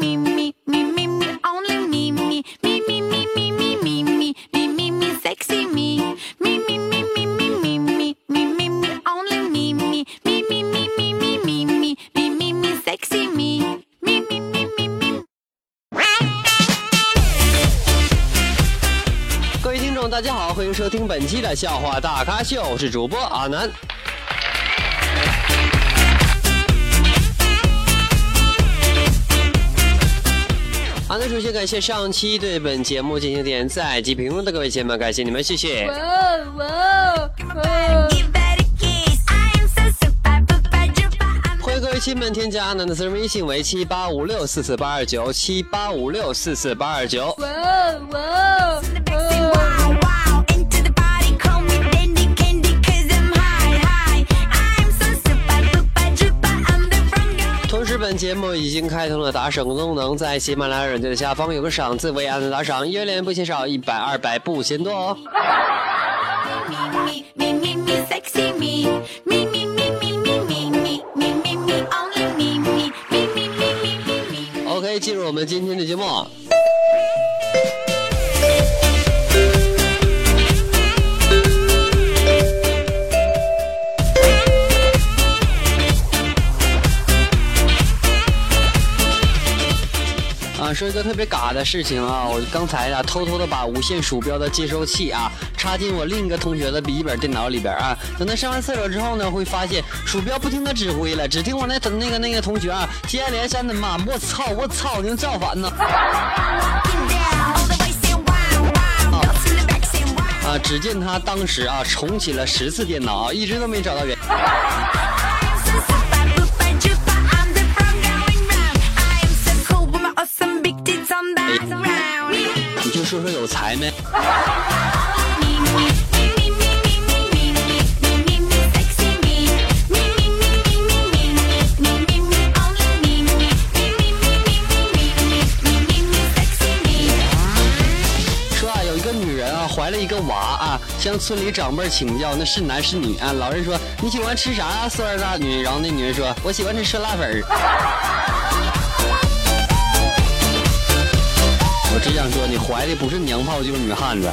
me, me, me, me, me, only me, me, me, me, me, me, me, me, me, me, me, me, sexy me, me, me, me, me, me, me, me, me, me, me, only me, me, me, me, me, me, me, me, me, me, me, me, sexy me, me, me, me, me, me. 各位听众，大家好，欢迎收听本期的笑话大咖秀，我是主播阿南。首先感谢上期对本节目进行点赞及评论的各位亲们，感谢你们，谢谢。欢迎各位亲们添加阿南的私人微信为七八五六四四八二九七八五六四四八二九。节目已经开通了打赏功能，在喜马拉雅软件的下方有个赏字，为俺的打赏，一元不嫌少，一百二百不嫌多哦。OK，进入我们今天的节目。说一个特别嘎的事情啊，我刚才啊偷偷的把无线鼠标的接收器啊插进我另一个同学的笔记本电脑里边啊，等他上完厕所之后呢，会发现鼠标不听他指挥了，只听我那那个那个同学啊接二连三的骂我操我操，你造反呢！啊，只见他当时啊重启了十次电脑，啊，一直都没找到原因。说说有才没？说啊，有一个女人啊怀了一个娃啊，向村里长辈请教那是男是女啊。老人说你喜欢吃啥呀，岁数大女？然后那女人说我喜欢吃酸辣粉。只想说，你怀的不是娘炮就是女汉子。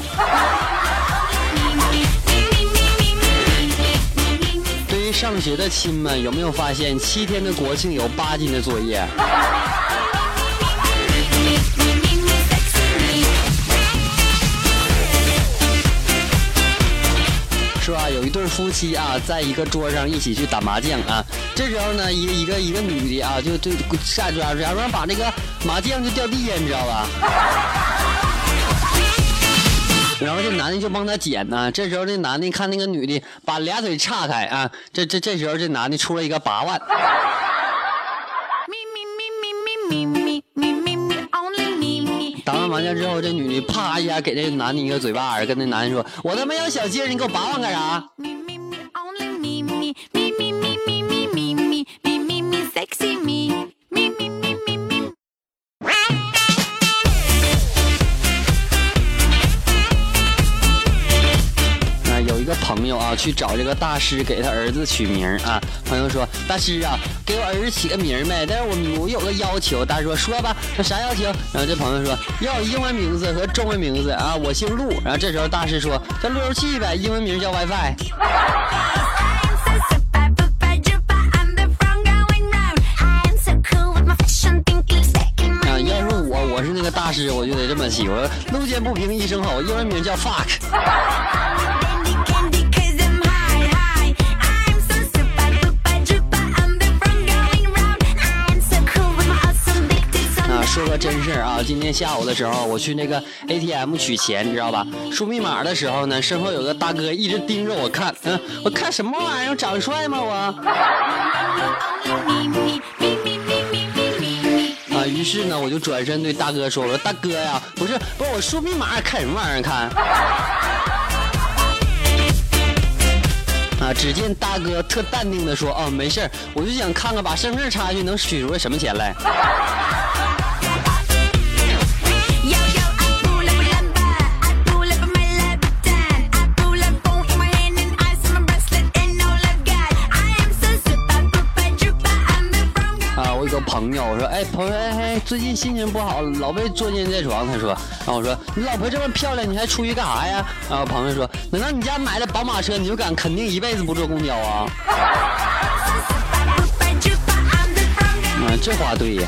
对于上学的亲们，有没有发现七天的国庆有八斤的作业？有一对夫妻啊，在一个桌上一起去打麻将啊。这时候呢，一个一个一个女的啊，就就下桌，然后把那个麻将就掉地下，你知道吧？然后这男的就帮他捡呢。这时候这男的看那个女的把俩腿岔开啊，这这这时候这男的出了一个八万。Me, me, me, me, me, me, me, 完了之后，这女的啪一下给这男的一个嘴巴子，跟那男的说：“我他妈要小鸡，你给我八万干啥？”去找这个大师给他儿子取名啊。朋友说：“大师啊，给我儿子起个名呗。但是我我有个要求。”大师说：“说吧，说啥要求？”然后这朋友说：“要英文名字和中文名字啊。我姓陆。”然后这时候大师说：“叫路由器呗，英文名叫 WiFi。要是我我是那个大师，我就得这么起。我路见不平一声吼，英文名叫 fuck。说个真事儿啊，今天下午的时候，我去那个 ATM 取钱，你知道吧？输密码的时候呢，身后有个大哥一直盯着我看，嗯，我看什么玩意儿？长帅吗我？啊，于是呢，我就转身对大哥说：“我说大哥呀，不是，不是我输密码看什么玩意儿看？” 啊！只见大哥特淡定的说：“啊，没事儿，我就想看看把身份证插进去能取出来什么钱来。”哎朋友哎哎最近心情不好，老被捉奸在床。他说，然后我说你老婆这么漂亮，你还出去干啥呀？然后朋友说，难道你家买了宝马车，你就敢肯定一辈子不坐公交啊？啊，这话对呀。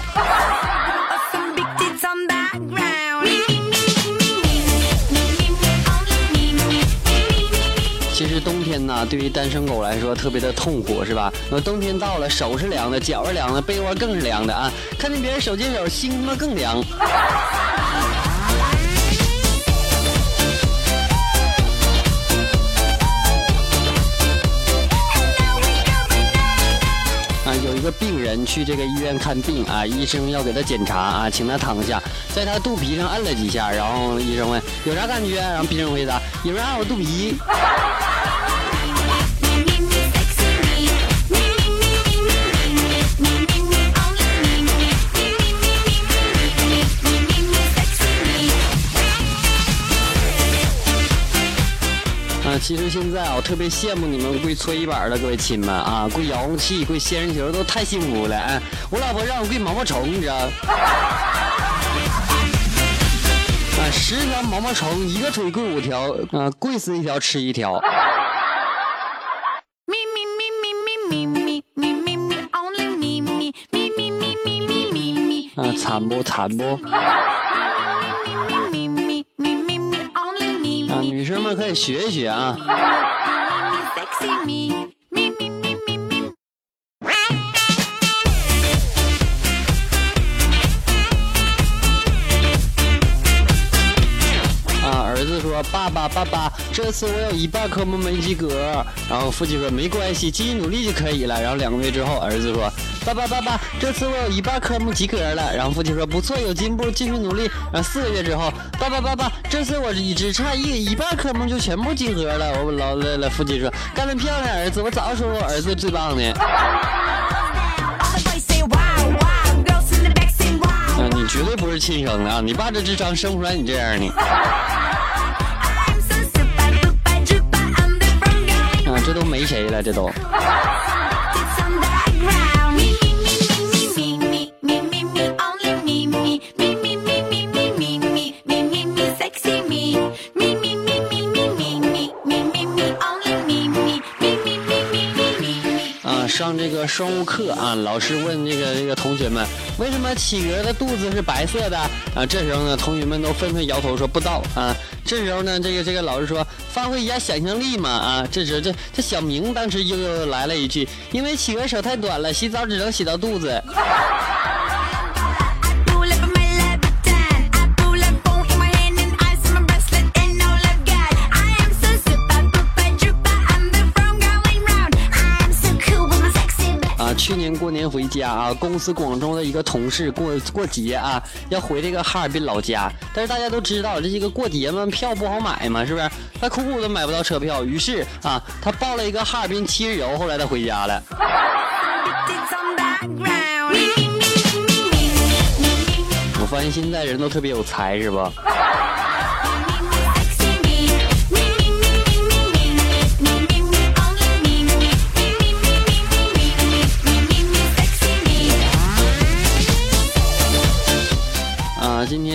天呢，对于单身狗来说特别的痛苦，是吧？那冬天到了，手是凉的，脚是凉的，被窝更是凉的啊！看见别人手牵手，心他妈更凉。啊，有一个病人去这个医院看病啊，医生要给他检查啊，请他躺下，在他肚皮上按了几下，然后医生问有啥感觉，然后病人回答有人按我肚皮。其实现在啊，我特别羡慕你们跪搓衣板的各位亲们啊，跪遥控器、跪仙人球都太幸福了。哎，我老婆让我跪毛毛虫，你知道？啊，十条毛毛虫，一个腿跪五条，啊，跪死一条吃一条。Me, me, me, me, me, 们可以学一学啊。啊，儿子说：“爸爸，爸爸。”这次我有一半科目没及格。”然后父亲说：“没关系，继续努力就可以了。”然后两个月之后，儿子说：“爸爸，爸爸，这次我有一半科目及格了。”然后父亲说：“不错，有进步，继续努力。”然后四个月之后，爸爸，爸爸，这次我只差一一半科目就全部及格了。我老了了，父亲说：“干得漂亮，儿子！我早说我儿子最棒呢。All the boys say wow, wow. Girls in the back say wow. 啊，你绝对 不是亲生的啊！你爸这智商生不出来你这样的。谁了这都。啊上这个生物课啊老师问这个这个同学们为什么企鹅的肚子是白色的？啊这时候呢同学们都纷纷摇头说不知道啊这时候呢，这个这个老师说，发挥一下想象力嘛啊。这时候这这小明当时又又来了一句，因为企鹅手太短了，洗澡只能洗到肚子。家啊，公司广州的一个同事过过节啊，要回这个哈尔滨老家，但是大家都知道这些个过节嘛，票不好买嘛，是不是？他苦苦的买不到车票，于是啊，他报了一个哈尔滨七日游，后来他回家了。我发现现在人都特别有才是吧。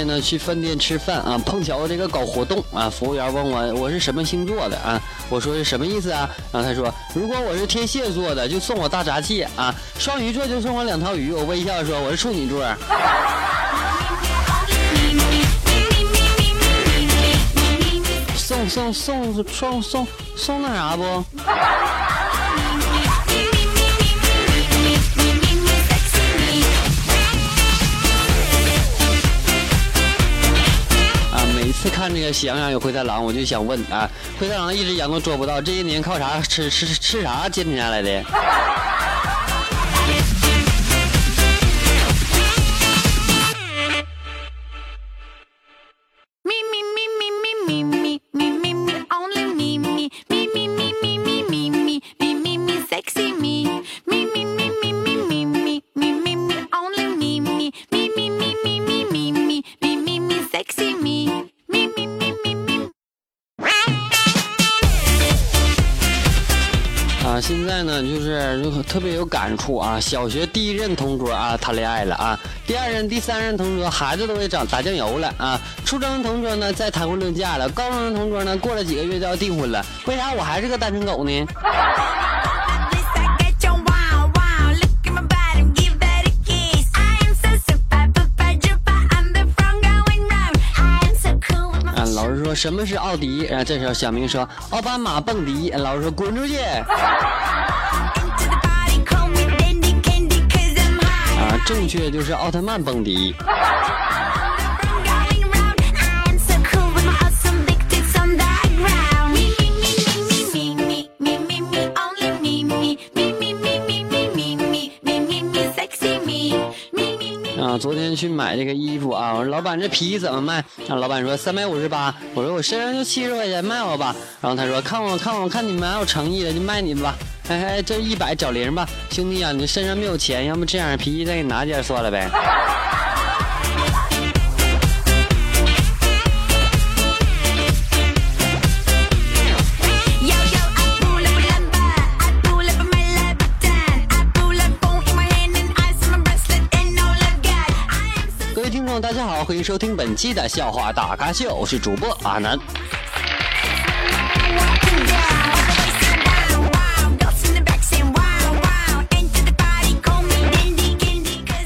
天呢去饭店吃饭啊，碰巧这个搞活动啊，服务员问我我是什么星座的啊，我说是什么意思啊？然后他说如果我是天蝎座的，就送我大闸蟹啊；双鱼座就送我两条鱼。我微笑说我是处女座。送送送送送送那啥不？次 看那个《喜羊羊与灰太狼》，我就想问啊，灰太狼一只羊都捉不到，这些年靠啥吃吃吃啥坚持下来的？小学第一任同桌啊谈恋爱了啊，第二任第三任同桌孩子都会长打酱油了啊，初中同桌呢再谈婚论嫁了，高中同桌呢过了几个月就要订婚了，为啥我还是个单身狗呢？啊，老师说什么是奥迪，然后这时候小明说奥巴马蹦迪，老师说滚出去。正确就是奥特曼蹦迪。昨天去买这个衣服啊，我说老板这皮衣怎么卖？啊，老板说三百五十八，我说我身上就七十块钱，卖我吧。然后他说看我看我看你蛮有诚意的，就卖你吧。哎哎，这一百找零吧，兄弟啊，你身上没有钱，要不这样皮衣再给你拿件算了呗。大家好，欢迎收听本期的笑话大咖秀，我是主播阿南。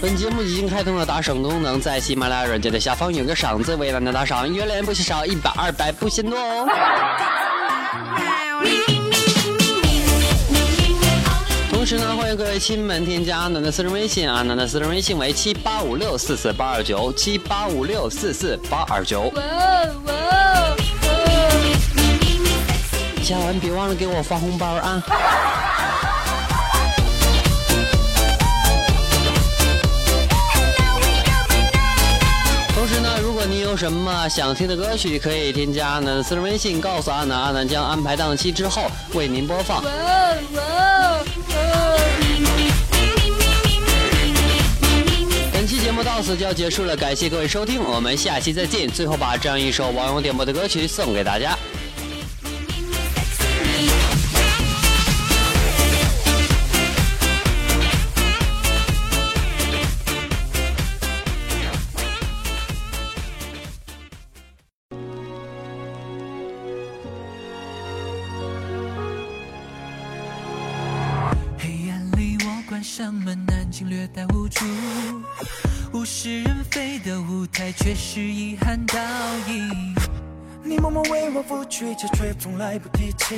本节目已经开通了打赏功能，在喜马拉雅软件的下方有个赏字，为了能打赏，月来不嫌少，一百二百不嫌多哦。时呢，欢迎各位亲们添加阿南的私人微信，阿南的私人微信为七八五六四四八二九七八五六四四八二九。加完别忘了给我发红包啊！同时呢，如果你有什么想听的歌曲，可以添加阿南的私人微信，告诉阿南，阿南将安排档期之后为您播放。就要结束了，感谢各位收听，我们下期再见。最后把这样一首网友点播的歌曲送给大家。默默为我付出一切，却从来不提起。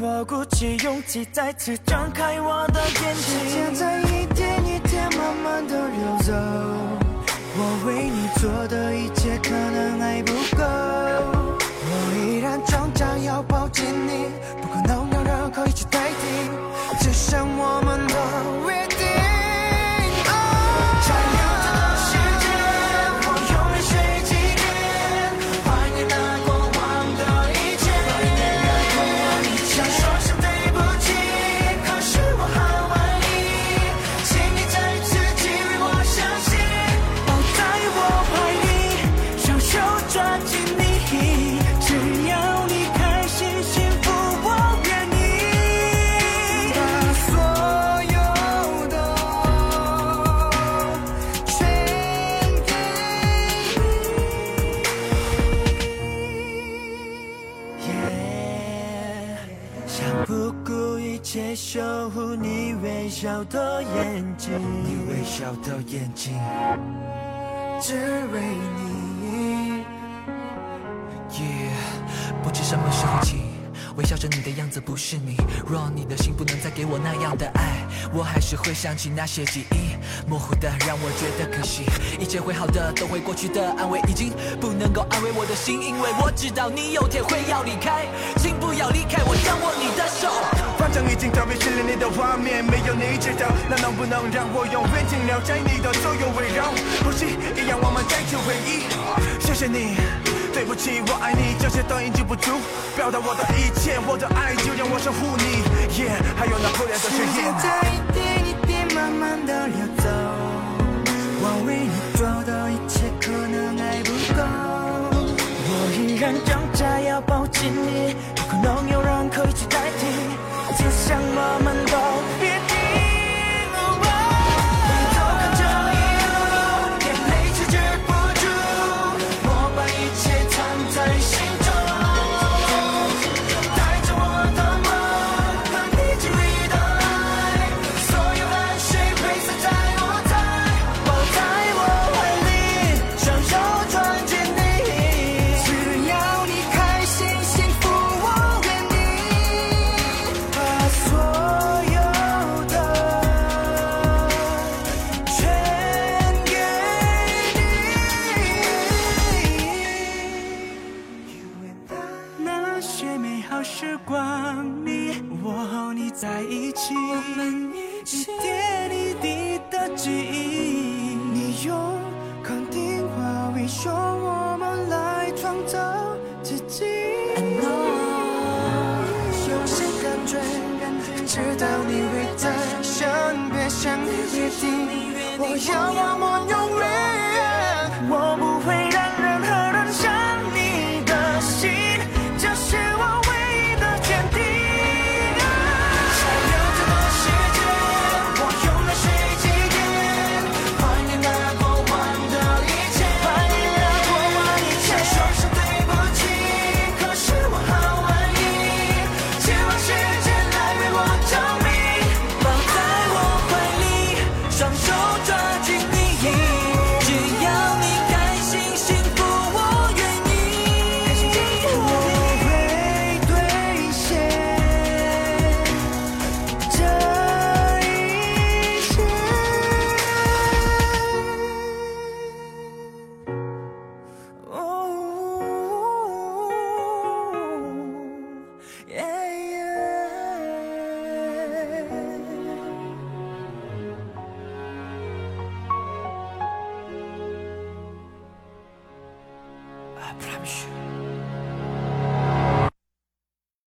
我鼓起勇气，再次张开我的眼睛。时间在一点一点慢慢的流走，我为你做的一切可能还不够。我依然挣扎要抱紧你，不可能让任何一切代替，只剩我们顾一切守护你微笑的眼睛，你微笑的眼睛，只为你。Yeah，不知什么时候起，微笑着你的样子不是你。若你的心不能再给我那样的爱，我还是会想起那些记忆，模糊的让我觉得可惜。一切会好的，都会过去的，安慰已经不能够安慰我的心，因为我知道你有天会要离开，请不要离开我，想握你的手。反正已经特别失恋你的画面，没有你知道，那能不能让我永远停留在你的左右围绕？呼吸一样，我们再次回忆。谢谢你，对不起，我爱你，这些都已经不足，表达我的一切，我的爱就让我守护你。Yeah，还有那破裂的誓言。慢慢的流走，我为你做的一切可能还不够。我依然挣扎要抱紧你，不可能有人可以去代替，就像我们都在一